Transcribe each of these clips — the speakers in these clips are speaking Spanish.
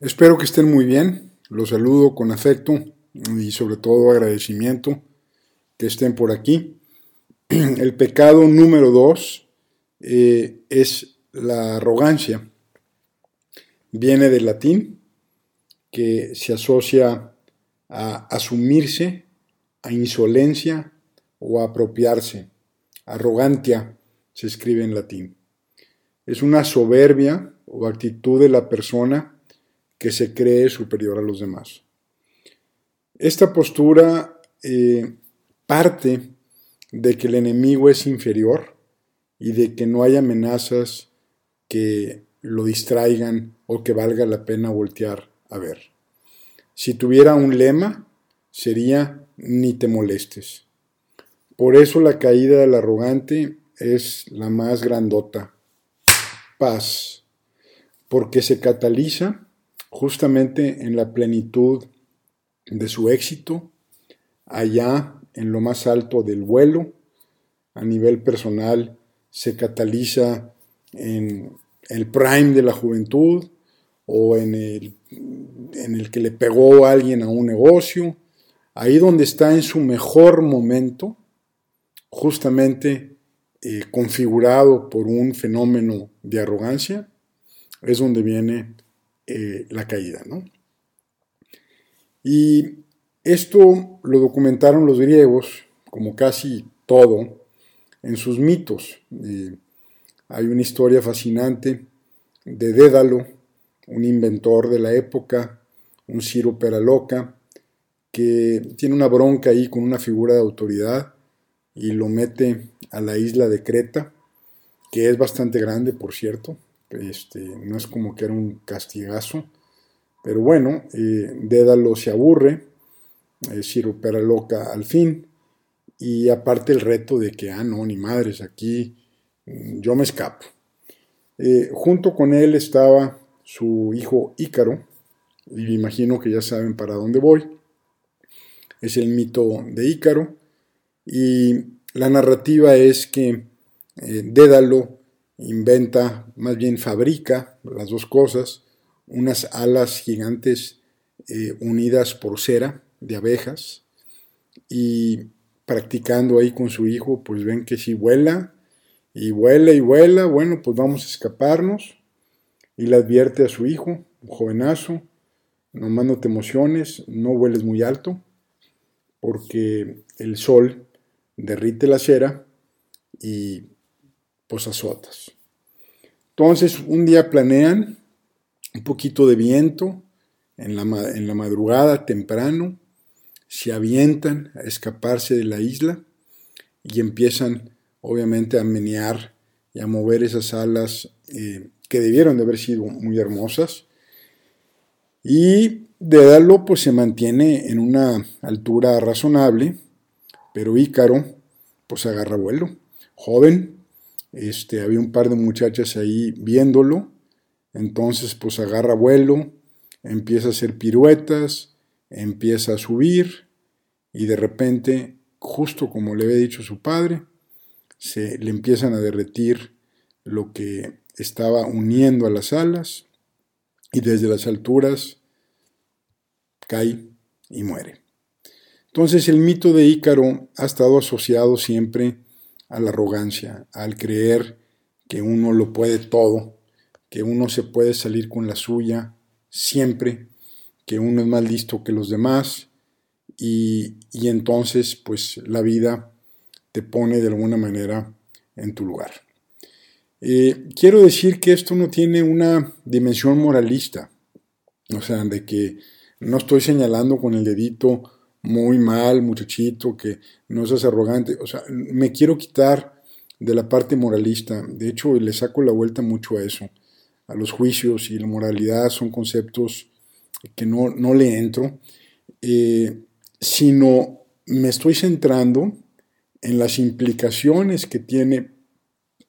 Espero que estén muy bien. Los saludo con afecto y sobre todo agradecimiento que estén por aquí. El pecado número dos eh, es la arrogancia. Viene del latín, que se asocia a asumirse, a insolencia o a apropiarse. Arrogantia se escribe en latín. Es una soberbia o actitud de la persona que se cree superior a los demás. Esta postura eh, parte de que el enemigo es inferior y de que no hay amenazas que lo distraigan o que valga la pena voltear a ver. Si tuviera un lema, sería ni te molestes. Por eso la caída del arrogante es la más grandota. Paz. Porque se cataliza justamente en la plenitud de su éxito, allá en lo más alto del vuelo, a nivel personal, se cataliza en el prime de la juventud o en el, en el que le pegó alguien a un negocio, ahí donde está en su mejor momento, justamente eh, configurado por un fenómeno de arrogancia, es donde viene eh, la caída. ¿no? Y esto lo documentaron los griegos, como casi todo, en sus mitos. hay una historia fascinante de Dédalo, un inventor de la época, un Ciro Peraloca, que tiene una bronca ahí con una figura de autoridad y lo mete a la isla de Creta, que es bastante grande, por cierto, este, no es como que era un castigazo. Pero bueno, eh, Dédalo se aburre, eh, loca al fin. Y aparte el reto de que, ah, no, ni madres, aquí mm, yo me escapo. Eh, junto con él estaba su hijo Ícaro, y me imagino que ya saben para dónde voy. Es el mito de Ícaro. Y la narrativa es que Dédalo inventa, más bien fabrica las dos cosas, unas alas gigantes eh, unidas por cera de abejas y practicando ahí con su hijo, pues ven que si vuela y vuela y vuela, bueno, pues vamos a escaparnos y le advierte a su hijo, un jovenazo, nomás no te emociones, no vueles muy alto, porque el sol derrite la cera y pues azotas. Entonces, un día planean un poquito de viento en la, en la madrugada temprano, se avientan a escaparse de la isla y empiezan obviamente a menear y a mover esas alas eh, que debieron de haber sido muy hermosas. Y Dédalo pues se mantiene en una altura razonable, pero Ícaro pues agarra vuelo, joven, este, había un par de muchachas ahí viéndolo, entonces pues agarra vuelo, empieza a hacer piruetas, empieza a subir y de repente, justo como le había dicho su padre, se le empiezan a derretir lo que estaba uniendo a las alas y desde las alturas cae y muere. Entonces el mito de Ícaro ha estado asociado siempre a la arrogancia, al creer que uno lo puede todo, que uno se puede salir con la suya siempre, que uno es más listo que los demás y, entonces pues la vida te pone de alguna manera en tu lugar. Eh, quiero decir que esto no tiene una dimensión moralista, o sea, de que no estoy señalando con el dedito muy mal, muchachito, que no seas arrogante. O sea, me quiero quitar de la parte moralista. De hecho, le saco la vuelta mucho a eso. A los juicios y la moralidad son conceptos que no, no le entro, eh, sino me estoy centrando en las implicaciones que tiene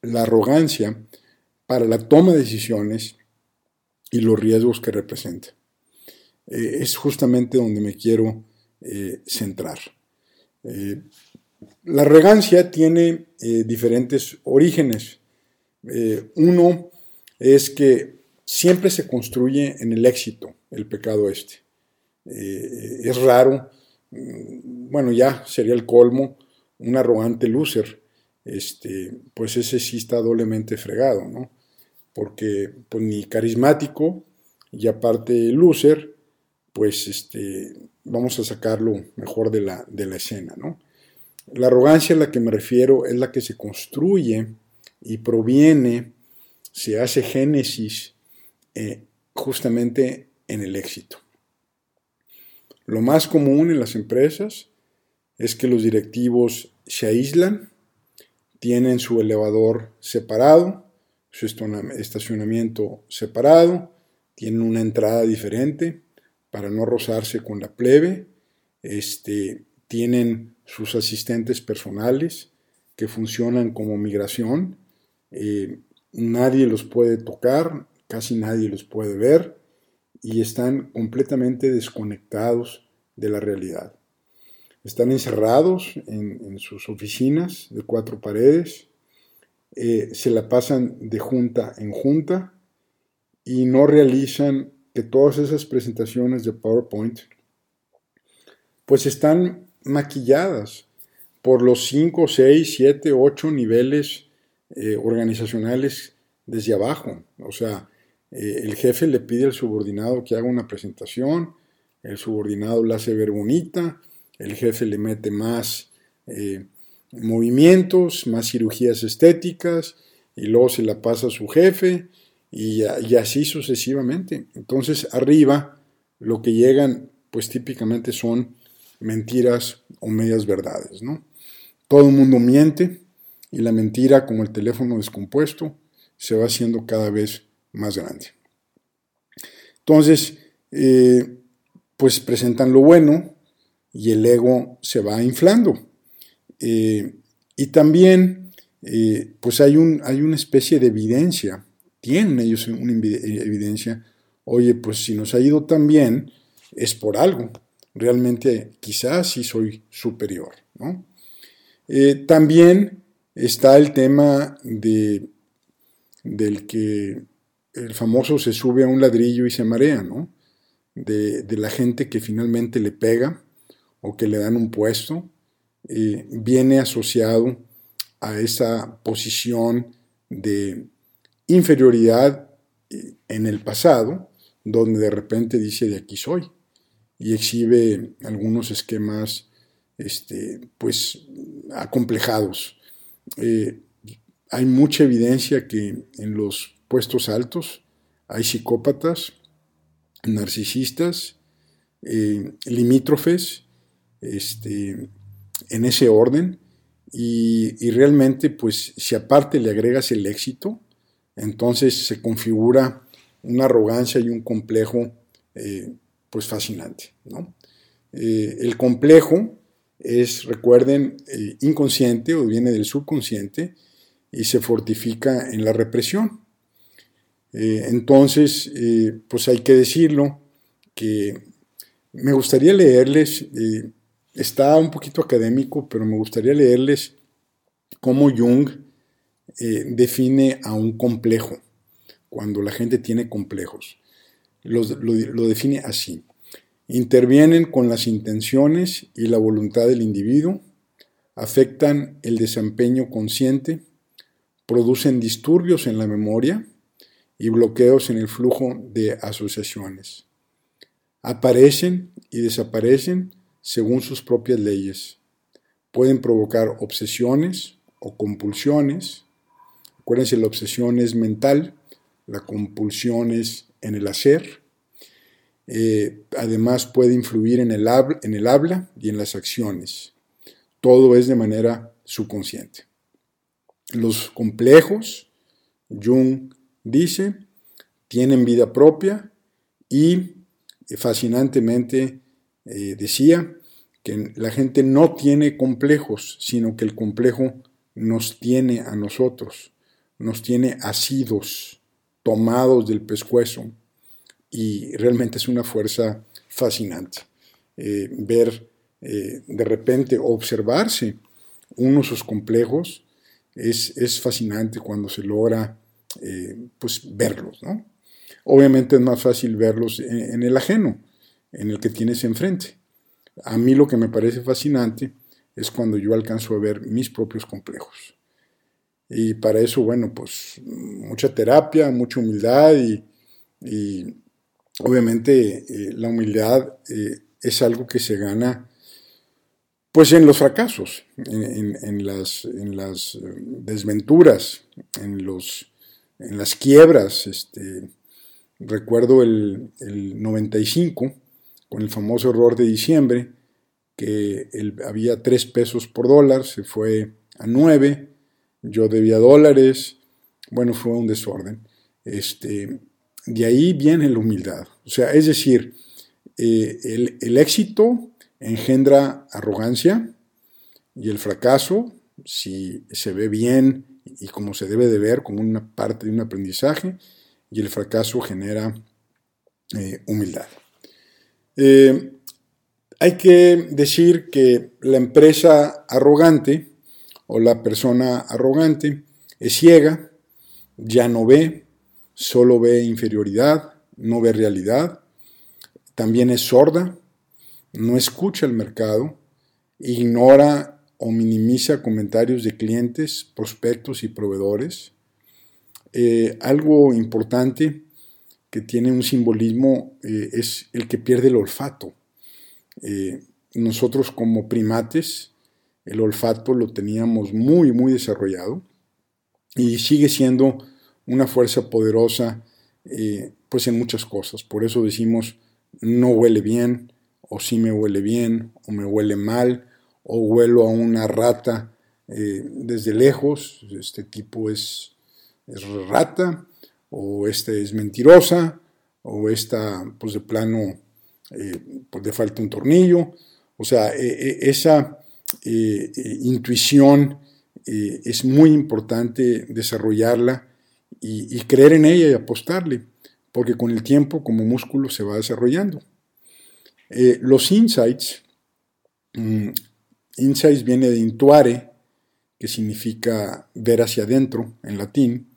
la arrogancia para la toma de decisiones y los riesgos que representa. Eh, es justamente donde me quiero eh, centrar. Eh, la regancia tiene eh, diferentes orígenes. uno es que siempre se construye en el éxito el pecado este. Es raro, mm, bueno, ya sería el colmo, un arrogante loser, este, pues ese sí está doblemente fregado, ¿no? Porque pues ni carismático y aparte loser, pues este, vamos a sacarlo mejor de la, de la escena, ¿no? La arrogancia a la que me refiero es la que se construye y proviene, se hace génesis eh, justamente en el éxito. Lo más común en las empresas es que los directivos se aíslan, tienen su elevador separado, su estacionamiento separado, tienen una entrada diferente para no rozarse con la plebe, este, tienen sus asistentes personales que funcionan como migración, eh, nadie los puede tocar, casi nadie los puede ver y están completamente desconectados de la realidad. Están encerrados en, sus oficinas de cuatro paredes, eh, se la pasan de junta en junta y no realizan que todas esas presentaciones de PowerPoint pues están maquilladas por los 5, 6, 7, 8 niveles eh, organizacionales desde abajo. O sea, eh, el jefe le pide al subordinado que haga una presentación, el subordinado la hace ver bonita, el jefe le mete más eh, movimientos, más cirugías estéticas, y luego se la pasa a su jefe, y, así sucesivamente. Entonces, arriba, lo que llegan, pues típicamente son mentiras o medias verdades, ¿no? Todo el mundo miente y la mentira, como el teléfono descompuesto, se va haciendo cada vez más grande. Entonces, eh, pues presentan lo bueno y el ego se va inflando. Eh, y también, eh, pues hay, un, hay una especie de evidencia, tienen ellos una evidencia, oye, pues si nos ha ido tan bien, es por algo. Realmente quizás sí soy superior. ¿no? también está el tema de, del que el famoso se sube a un ladrillo y se marea, ¿no? De, la gente que finalmente le pega o que le dan un puesto, eh, viene asociado a esa posición de inferioridad eh, en el pasado, donde de repente dice de aquí soy y exhibe algunos esquemas este, pues acomplejados. Eh, hay mucha evidencia que en los puestos altos, hay psicópatas, narcisistas, eh, limítrofes, este, en ese orden, y, realmente, pues, si aparte le agregas el éxito, entonces se configura una arrogancia y un complejo, eh, pues, fascinante, eh, el complejo es, recuerden, inconsciente o viene del subconsciente y se fortifica en la represión. Eh, entonces, eh, pues hay que decirlo, que me gustaría leerles, eh, está un poquito académico, pero me gustaría leerles cómo Jung define a un complejo, cuando la gente tiene complejos. lo, lo define así. Intervienen con las intenciones y la voluntad del individuo, afectan el desempeño consciente, producen disturbios en la memoria, y bloqueos en el flujo de asociaciones. Aparecen y desaparecen según sus propias leyes. Pueden provocar obsesiones o compulsiones. Acuérdense, la obsesión es mental, la compulsión es en el hacer. Eh, además puede influir en el, habla, en el habla y en las acciones. Todo es de manera subconsciente. Los complejos, Jung dice, tienen vida propia y eh, fascinantemente eh, decía que la gente no tiene complejos, sino que el complejo nos tiene a nosotros, nos tiene asidos, tomados del pescuezo, y realmente es una fuerza fascinante. Eh, ver de repente, observarse uno sus complejos, es, es fascinante cuando se logra eh, pues verlos. obviamente es más fácil verlos en, el ajeno, en el que tienes enfrente. A mí lo que me parece fascinante es cuando yo alcanzo a ver mis propios complejos. Y para eso, bueno, pues mucha terapia, mucha humildad y, obviamente eh, la humildad eh, es algo que se gana pues en los fracasos, en, las, en las, eh, desventuras, en, los, en las quiebras. Este, recuerdo el, el 95, con el famoso error de diciembre, que había 3 pesos por dólar, se fue a 9, yo debía dólares, bueno, fue un desorden. Este, de ahí viene la humildad. O sea, es decir, eh, el, el éxito engendra arrogancia y el fracaso, si se ve bien y como se debe de ver como una parte de un aprendizaje, y el fracaso genera eh, humildad. Eh, hay que decir que la empresa arrogante o la persona arrogante es ciega, ya no ve, solo ve inferioridad, no ve realidad, también es sorda, no escucha el mercado, ignora o minimiza comentarios de clientes, prospectos y proveedores. Eh, algo importante que tiene un simbolismo eh, es el que pierde el olfato. Eh, nosotros como primates, el olfato lo teníamos muy, muy desarrollado y sigue siendo una fuerza poderosa pues en muchas cosas. Por eso decimos, no huele bien, o si me huele bien, o me huele mal, o huelo a una rata eh, desde lejos, este tipo es, es, rata, o este es mentirosa, o esta pues de plano eh, pues le falta un tornillo, o sea, e, e, esa eh, intuición es muy importante desarrollarla y, creer en ella y apostarle, porque con el tiempo como músculo se va desarrollando. Eh, los insights, mm, insights viene de intuare, que significa ver hacia adentro en latín.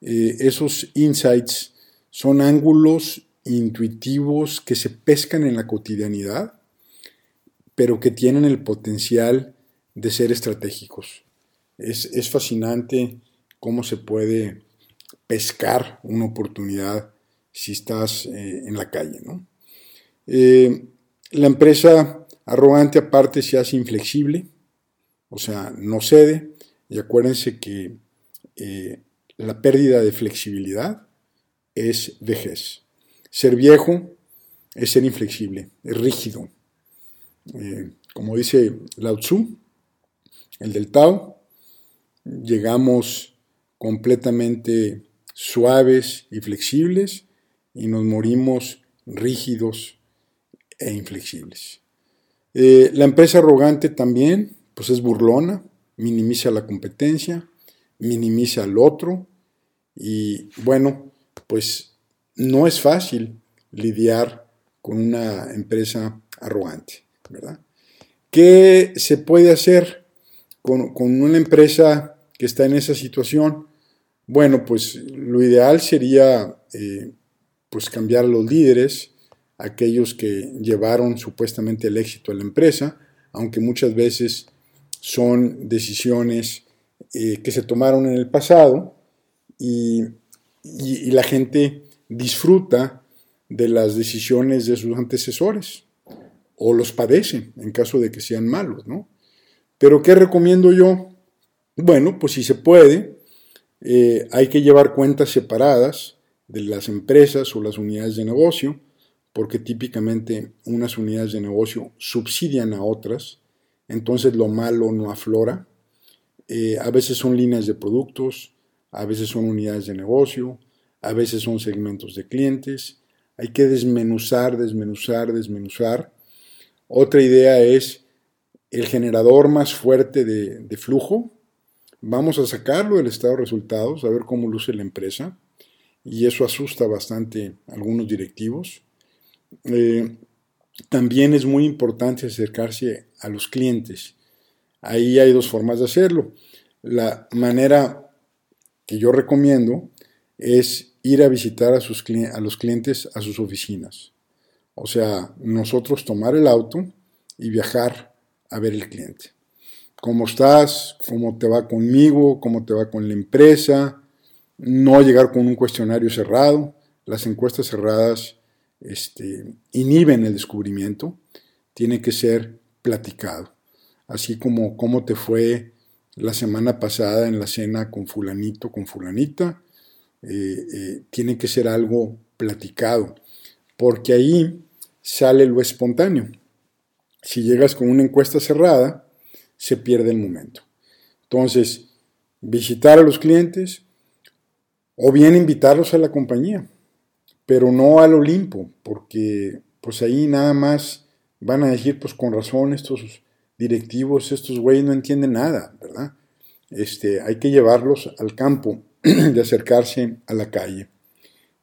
Eh, esos insights son ángulos intuitivos que se pescan en la cotidianidad, pero que tienen el potencial de ser estratégicos. Es, fascinante cómo se puede pescar una oportunidad si estás eh, en la calle. ¿no? Eh, la empresa arrogante aparte se hace inflexible, o sea, no cede, y acuérdense que eh, la pérdida de flexibilidad es vejez. Ser viejo es ser inflexible, es rígido. Eh, como dice Lao Tzu, el del Tao, llegamos completamente suaves y flexibles y nos morimos rígidos e inflexibles. Eh, la empresa arrogante también, pues es burlona, minimiza la competencia, minimiza al otro y bueno, pues no es fácil lidiar con una empresa arrogante, ¿verdad? ¿Qué se puede hacer con, una empresa que está en esa situación? Bueno, pues lo ideal sería eh, pues cambiar a los líderes, aquellos que llevaron supuestamente el éxito a la empresa, aunque muchas veces son decisiones eh, que se tomaron en el pasado y, la gente disfruta de las decisiones de sus antecesores o los padece en caso de que sean malos, ¿no? Pero ¿qué recomiendo yo? Bueno, pues si se puede, eh, hay que llevar cuentas separadas de las empresas o las unidades de negocio, porque típicamente unas unidades de negocio subsidian a otras, entonces lo malo no aflora. Eh, a veces son líneas de productos, a veces son unidades de negocio, a veces son segmentos de clientes. Hay que desmenuzar, desmenuzar, desmenuzar. Otra idea es el generador más fuerte de, flujo. Vamos a sacarlo del estado de resultados, a ver cómo luce la empresa. Y eso asusta bastante a algunos directivos. Eh, también es muy importante acercarse a los clientes. Ahí hay dos formas de hacerlo. La manera que yo recomiendo es ir a visitar a los clientes a sus oficinas. O sea, nosotros tomar el auto y viajar a ver el cliente. ¿Cómo estás? ¿Cómo te va conmigo? ¿Cómo te va con la empresa? No llegar con un cuestionario cerrado. Las encuestas cerradas este, inhiben el descubrimiento. Tiene que ser platicado. Así como cómo te fue la semana pasada en la cena con fulanito, con fulanita. Eh, eh, tiene que ser algo platicado. Porque ahí sale lo espontáneo. Si llegas con una encuesta cerrada, se pierde el momento. Entonces, visitar a los clientes o bien invitarlos a la compañía, pero no al Olimpo, porque pues ahí nada más van a decir, pues con razón estos directivos, estos güeyes no entienden nada, ¿verdad? Este, hay que llevarlos al campo, de acercarse a la calle.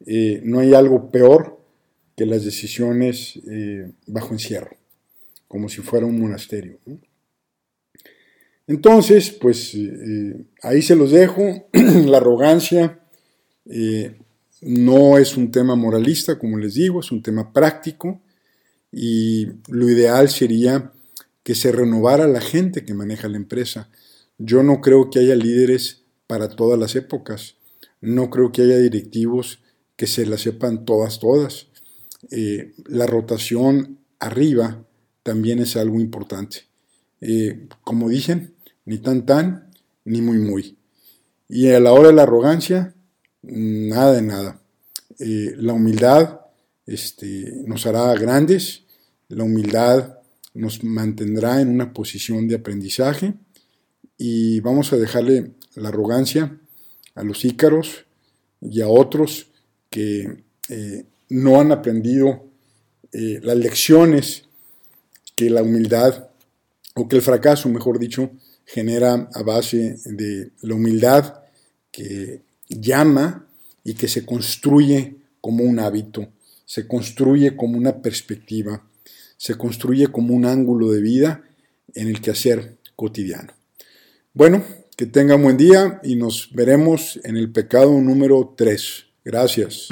Eh, no hay algo peor que las decisiones eh, bajo encierro, como si fuera un monasterio. Entonces, pues eh, ahí se los dejo. la arrogancia no es un tema moralista, como les digo, es un tema práctico y lo ideal sería que se renovara la gente que maneja la empresa. Yo no creo que haya líderes para todas las épocas. No creo que haya directivos que se las sepan todas, todas. Eh, la rotación arriba también es algo importante. Eh, como dicen, ni tan tan, ni muy muy. Y a la hora de la arrogancia, nada de nada. Eh, la humildad este, nos hará grandes, la humildad nos mantendrá en una posición de aprendizaje y vamos a dejarle la arrogancia a los ícaros y a otros que no han aprendido eh, las lecciones que la humildad, o que el fracaso, mejor dicho, genera a base de la humildad que llama y que se construye como un hábito, se construye como una perspectiva, se construye como un ángulo de vida en el quehacer cotidiano. Bueno, que tengan buen día y nos veremos en el pecado número 3. Gracias.